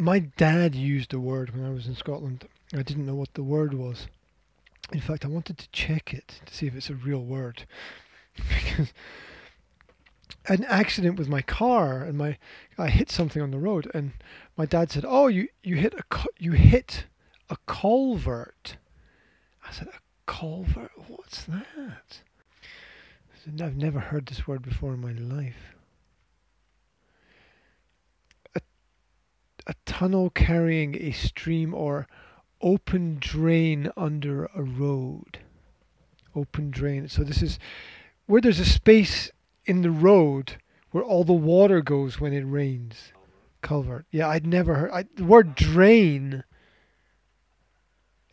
my dad used a word when I was in Scotland. I didn't know what the word was. In fact, I wanted to check it to see if it's a real word because an accident with my car and my I hit something on the road and my dad said, "Oh, you you hit a you hit a culvert." I said, "A culvert? What's that?" Said, "I've never heard this word before in my life." A tunnel carrying a stream or open drain under a road. Open drain. So this is where there's a space in the road where all the water goes when it rains. Culvert. Yeah, I'd never heard. I, the word drain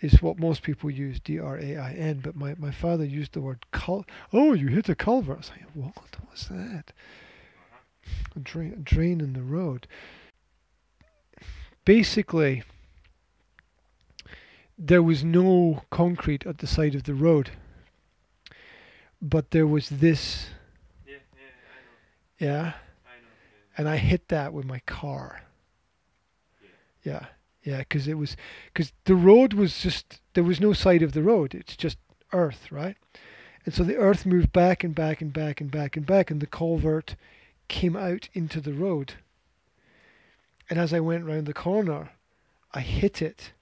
is what most people use, D R A I N, but my, my father used the word cul. Oh, you hit a culvert. I was like, what? was that? A drain, a drain in the road. Basically, there was no concrete at the side of the road, but there was this. Yeah, yeah, Yeah. I know. I know. and I hit that with my car. Yeah, yeah, because it was because the road was just there was no side of the road. It's just earth, right? And so the earth moved back and back and back and back and back, and the culvert came out into the road. And as I went round the corner, I hit it,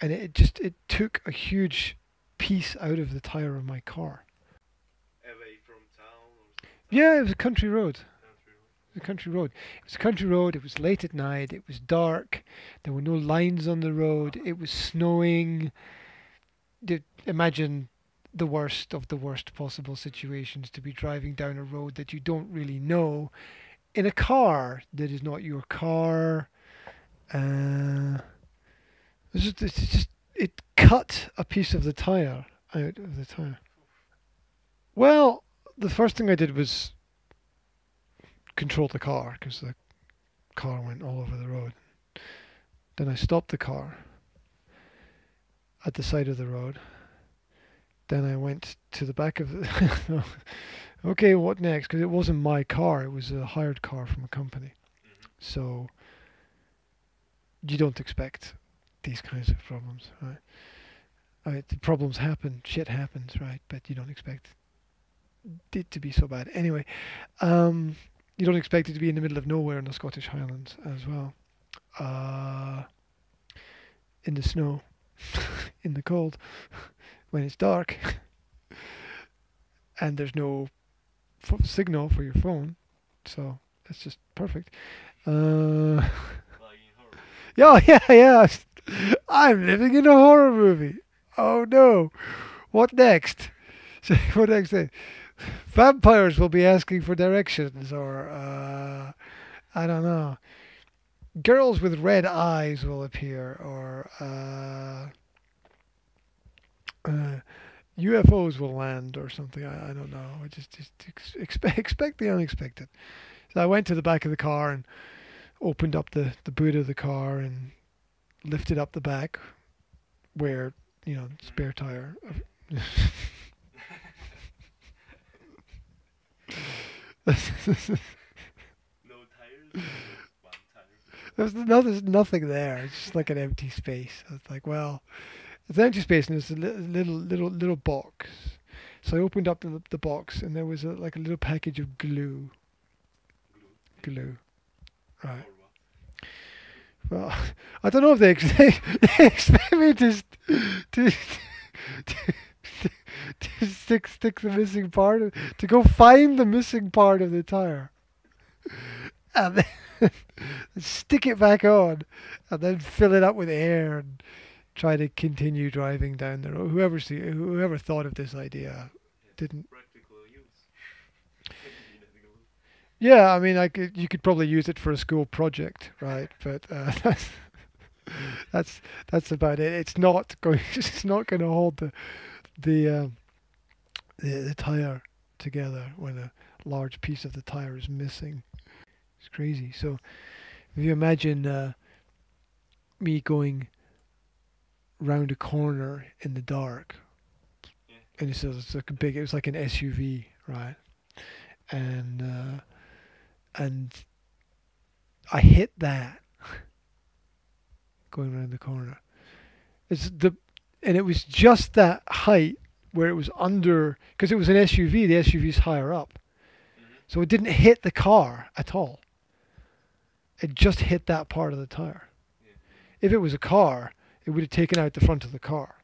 and it just it took a huge piece out of the tire of my car. Away from town. Yeah, it was a country road. A country road. It was a country road. It was late at night. It was dark. There were no lines on the road. Uh-huh. It was snowing. Imagine the worst of the worst possible situations to be driving down a road that you don't really know in a car that is not your car. Uh, it's just, it's just it cut a piece of the tire out of the tire. Well, the first thing I did was control the car because the car went all over the road. Then I stopped the car at the side of the road. Then I went to the back of the. okay, what next? Because it wasn't my car, it was a hired car from a company. Mhm. So you don't expect these kinds of problems, right? Uh, the problems happen, shit happens, right? But you don't expect it to be so bad. Anyway, um, you don't expect it to be in the middle of nowhere in the Scottish Highlands as well. Uh, in the snow, in the cold, when it's dark, and there's no signal for your phone, so that's just perfect. Uh, yeah, yeah, yeah. I'm living in a horror movie. Oh no! What next? What next? Thing? Vampires will be asking for directions, or uh, I don't know. Girls with red eyes will appear, or uh, uh, UFOs will land, or something. I, I don't know. I just just expect expect the unexpected. So I went to the back of the car and opened up the the boot of the car and lifted up the back, where you know mm-hmm. spare tire. No tires. One tire. There's no, there's nothing there. It's just like an empty space. It's like, well, it's an empty space and there's a little, little, little box. So I opened up the, the box and there was a, like a little package of glue. Glue. Glue. Right. Well, I don't know if they, they expect me to, to, to, to stick, stick the missing part, of, to go find the missing part of the tire. And then stick it back on and then fill it up with air and try to continue driving down the road. Whoever see, whoever thought of this idea didn't. Practical use. In a glue. Yeah, I mean, I could, you could probably use it for a school project, right? But uh, that's that's that's about it. It's not going. It's not going to hold the the, um, the the tire together when a large piece of the tire is missing. It's crazy. So if you imagine uh, me going round a corner in the dark, Yeah. and it's, it's like a big. It was like an SUV, right? And uh, and I hit that, going around the corner. It's the and it was just that height where it was under because it was an SUV. The SUV's higher up, Mhm. so it didn't hit the car at all. It just hit that part of the tire. Yeah. If it was a car, it would have taken out the front of the car.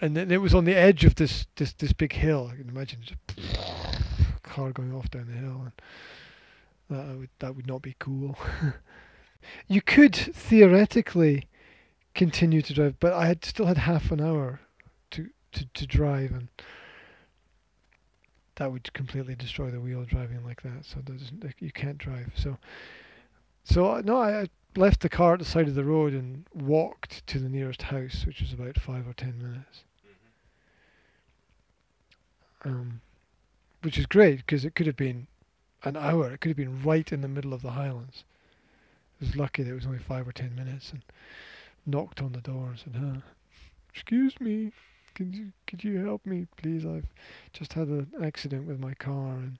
And then it was on the edge of this this, this big hill. I can imagine just car going off down the hill, and that would that would not be cool. you could theoretically continue to drive, but I had still had half an hour to to, to drive, and that would completely destroy the wheel driving like that. So you can't drive. So so uh, no, I left the car at the side of the road and walked to the nearest house, which was about five or ten minutes. Mhm. um, which is great because it could have been an hour. It could have been right in the middle of the Highlands. I was lucky that it was only five or ten minutes, and knocked on the door and said, huh, "Excuse me, could you could you help me, please? I've just had an accident with my car, and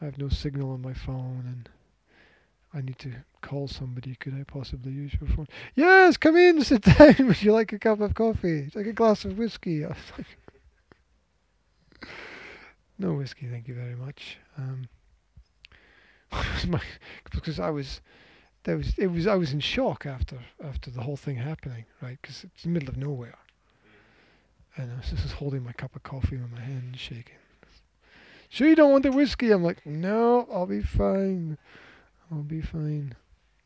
I have no signal on my phone, and I need to call somebody. Could I possibly use your phone?" Yes, come in, sit down. Would you like a cup of coffee? Like a glass of whiskey? Like, no whiskey, thank you very much. Um, because I was, there was, it was, I was in shock after after the whole thing happening, right? Because it's the middle of nowhere, and I was just holding my cup of coffee with my hand shaking. Sure, you don't want the whiskey? I'm like, no, I'll be fine. I'll be fine.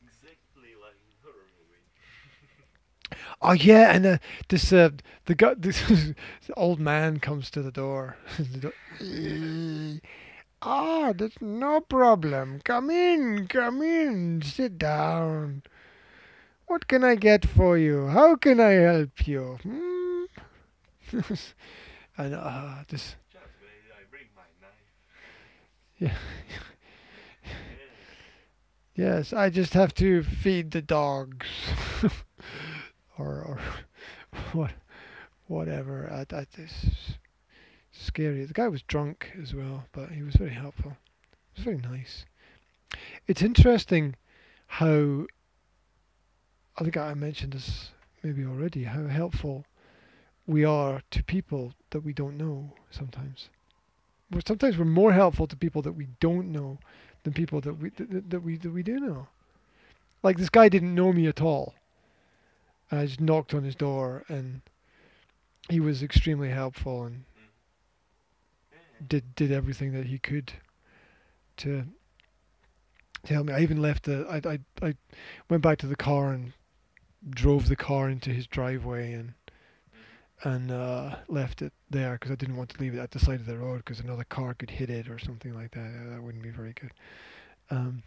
Exactly like in horror movie. Oh yeah, and uh, this uh, the guy, this old man comes to the door. The door, "Eh, Ah, that's no problem. Come in, come in, sit down. What can I get for you? How can I help you? Hmm? and uh, this, Just I bring my knife. Yeah. Yes, I just have to feed the dogs, or or what, whatever. That is scary. The guy was drunk as well, but he was very helpful. It was very nice. It's interesting how I think I mentioned this maybe already. How helpful we are to people that we don't know sometimes. We're, sometimes we're more helpful to people that we don't know than people that we that, that we that we do know. Like this guy didn't know me at all. And I just knocked on his door and he was extremely helpful and mm. did did everything that he could to to help me. I even left the I I I went back to the car and drove the car into his driveway and and uh, left it there because I didn't want to leave it at the side of the road because another car could hit it or something like that. Uh, That wouldn't be very good. Um,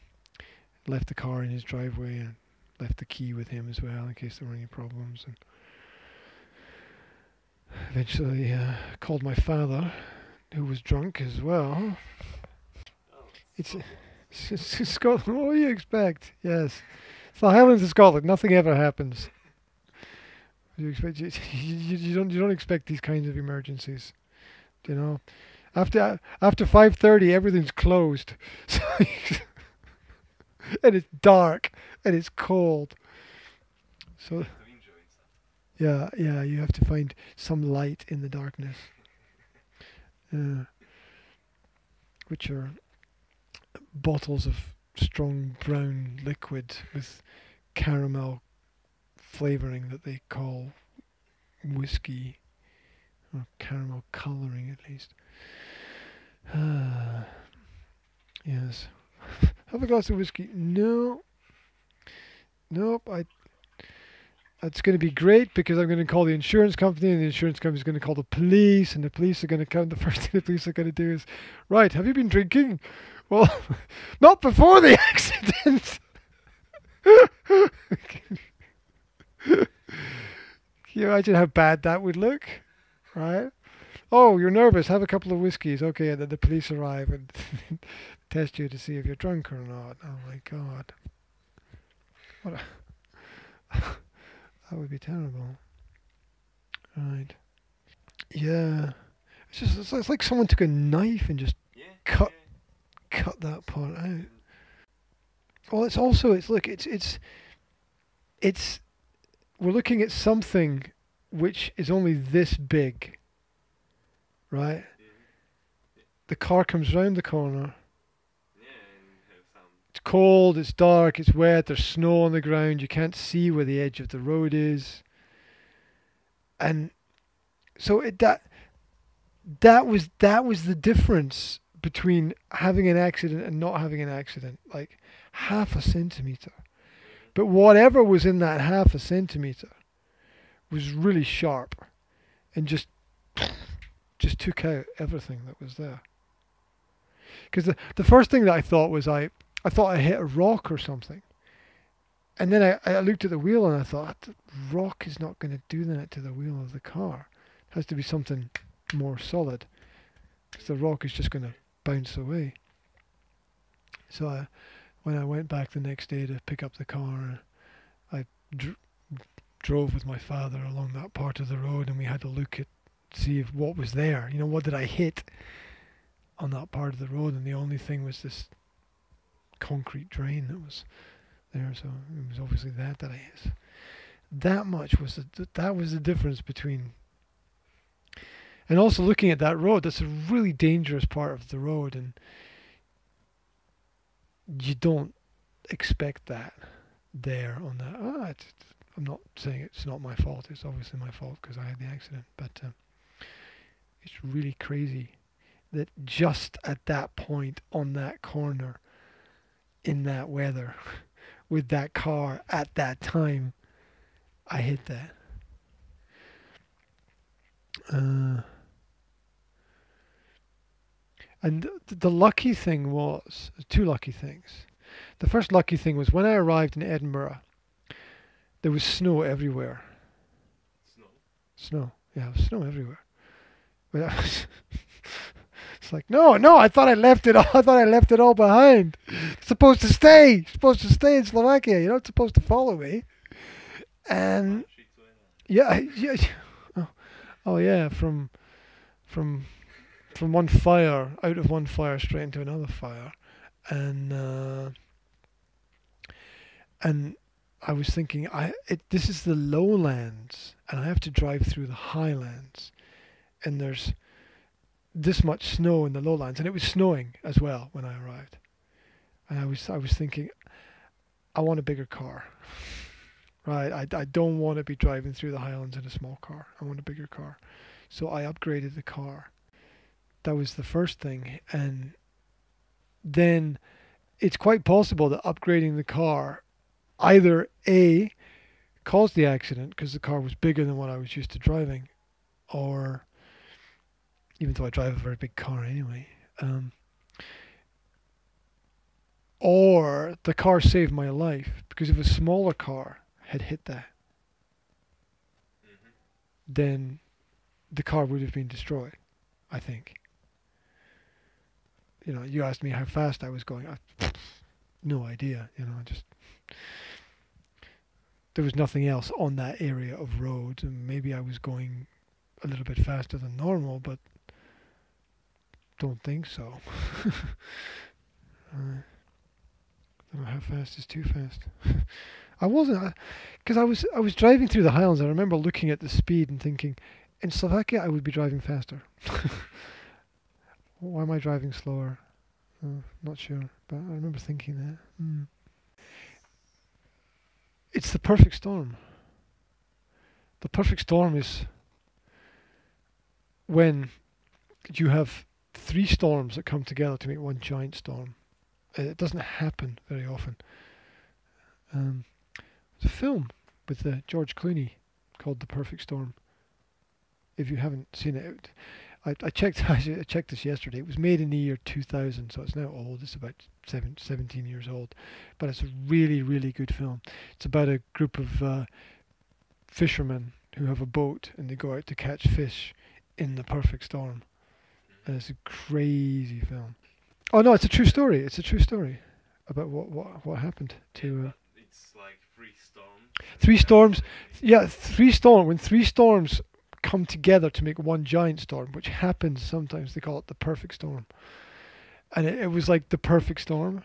left the car in his driveway and left the key with him as well in case there were any problems. And eventually uh, called my father, who was drunk as well. Oh, It's it's, it's Scotland. What do you expect? Yes, it's the Highlands of Scotland. Nothing ever happens. You expect you, you, don't you don't expect these kinds of emergencies, you know. After after five thirty, everything's closed, so and it's dark and it's cold. So to enjoy it. yeah, yeah, you have to find some light in the darkness. Yeah. Which are bottles of strong brown liquid with caramel flavoring that they call whiskey or caramel coloring at least. Ah, yes. Have a glass of whiskey? No. Nope. I. It's going to be great because I'm going to call the insurance company, and the insurance company is going to call the police, and the police are going to come. The first thing the police are going to do is, right, have you been drinking? Well, not before the accident. Can you imagine how bad that would look? Right? Oh, you're nervous. Have a couple of whiskeys. Okay, and then the police arrive and test you to see if you're drunk or not. Oh my god. What a that would be terrible. Right. Yeah. It's just it's, it's like someone took a knife and just Yeah. Cut- yeah. cut that part out. Well, it's also it's look it's it's it's we're looking at something which is only this big, right? The car comes round the corner. It's cold, it's dark, it's wet, there's snow on the ground, you can't see where the edge of the road is. And so it that that was that was the difference between having an accident and not having an accident, like half a centimeter. But whatever was in that half a centimeter was really sharp and just just took out everything that was there. Because the, the first thing that I thought was I, I thought I hit a rock or something. And then I, I looked at the wheel and I thought, "The rock is not going to do that to the wheel of the car. It has to be something more solid. Because the rock is just going to bounce away. So I, when I went back the next day to pick up the car, I dr- drove with my father along that part of the road and we had to look at, see if what was there. You know, what did I hit on that part of the road? And the only thing was this concrete drain that was there. So it was obviously that that I hit. That much was the, that was the difference between. And also looking at that road, that's a really dangerous part of the road, and you don't expect that there on that. It's, I'm not saying it's not my fault. It's obviously my fault because I had the accident, but um, it's really crazy that just at that point on that corner, in that weather, with that car at that time, I hit that. Uh, and the lucky thing was two lucky things. The first lucky thing was when I arrived in Edinburgh, there was snow everywhere. Snow. Snow, yeah, snow everywhere. But was it's like, no, no, I thought I left it. All, I thought I left it all behind. It's supposed to stay. It's supposed to stay in Slovakia. You're not supposed to follow me. And eh? yeah, yeah. yeah. Oh, oh yeah, from from from one fire out of one fire straight into another fire, and uh, and I was thinking, I it, this is the lowlands, and I have to drive through the highlands, and there's this much snow in the lowlands, and it was snowing as well when I arrived, and I was I was thinking, I want a bigger car. Right, I, I don't want to be driving through the highlands in a small car. I want a bigger car. So I upgraded the car. That was the first thing. And then it's quite possible that upgrading the car either A, caused the accident because the car was bigger than what I was used to driving, or even though I drive a very big car anyway, um, or the car saved my life because if a smaller car had hit that, Mhm. then the car would have been destroyed. I think. You know, you asked me how fast I was going. I, no idea. You know, just there was nothing else on that area of road, and maybe I was going a little bit faster than normal, but don't think so. uh, don't know how fast is too fast. I wasn't, because I was I was driving through the Highlands. I remember looking at the speed and thinking, in Slovakia I would be driving faster. Why am I driving slower? Uh, not sure, but I remember thinking that. Hmm. It's the perfect storm. The perfect storm is when you have three storms that come together to make one giant storm. Uh, It doesn't happen very often. Um, there's a film with uh, George Clooney called The Perfect Storm. If you haven't seen it, I, I checked. I checked this yesterday. It was made in the year 2000, so it's now old. It's about seven, 17 years old, but it's a really, really good film. It's about a group of uh, fishermen who have a boat and they go out to catch fish in the perfect storm. And it's a crazy film. Oh no, it's a true story. It's a true story about what what what happened to. Uh, It's like three storms. Three storms. yeah, three storm. When three storms come together to make one giant storm, which happens sometimes, they call it the perfect storm. And it, it was like the perfect storm.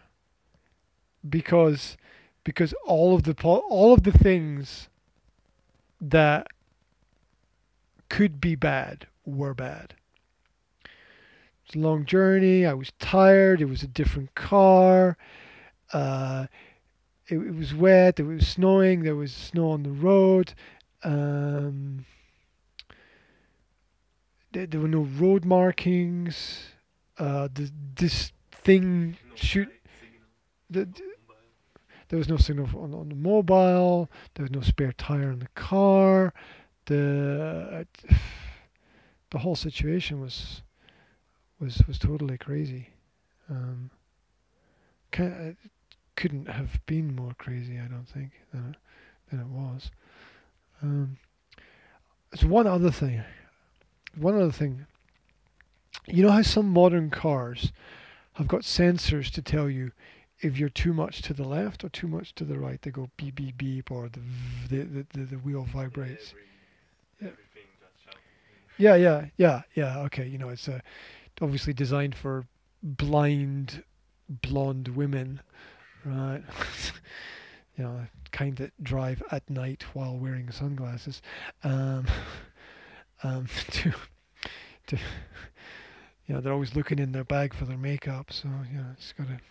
because because all of the all of the things that could be bad were bad. It's a long journey. I was tired. It was a different car. Uh, it, it was wet. It was snowing. There was snow on the road. Um, there, there were no road markings. Uh, the, this thing No shoot. signal, The, there was no signal on, on the mobile. There was no spare tire in the car. The the whole situation was was was totally crazy. Um, can couldn't have been more crazy, I don't think, than it, than it was. Um, there's one other thing. One other thing. You know how some modern cars have got sensors to tell you if you're too much to the left or too much to the right, they go beep beep beep, or the v- the the, the, the wheel vibrates. Every, Yeah. Yeah, yeah, yeah, yeah. Okay, you know it's uh, obviously designed for blind blonde women, right? you know, kind that drive at night while wearing sunglasses. Um, um, to to you know they're always looking in their bag for their makeup, so you know it's got to mirrors.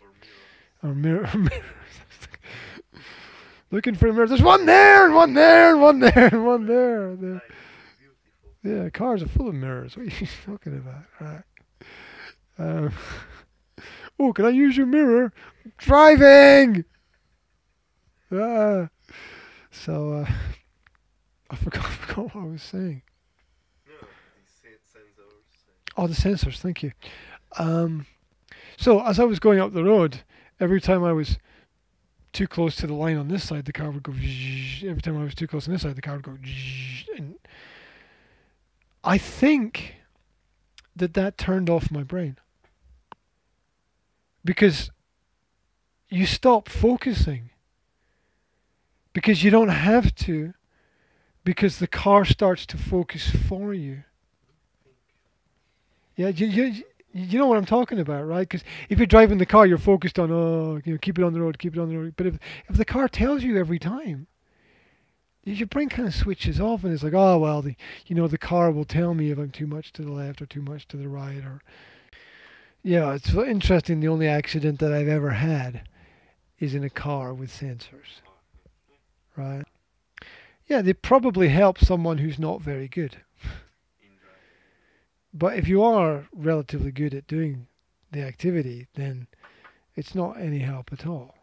Or mirror, mirrors. Looking for a mirror. There's one there, and one there, and one there, and one there. there. Yeah, cars are full of mirrors. What are you talking about? Right. Um, oh, can I use your mirror? Driving. Ah. So uh, I forgot, I forgot what I was saying. No, these sen- sensors. and- Oh, the sensors. Thank you. Um, so as I was going up the road, every time I was too close to the line on this side, the car would go. Every time I was too close on this side, the car would go. And I think that that turned off my brain because you stop focusing because you don't have to because the car starts to focus for you. Yeah, you, you, you know what I'm talking about, right? Because if you're driving the car, you're focused on, oh, you know, keep it on the road, keep it on the road. But if, if the car tells you every time, your brain kind of switches off and it's like, oh, well, the, you know, the car will tell me if I'm too much to the left or too much to the right. or Yeah, it's interesting. The only accident that I've ever had is in a car with sensors, right? Yeah, they probably help someone who's not very good. But if you are relatively good at doing the activity, then it's not any help at all.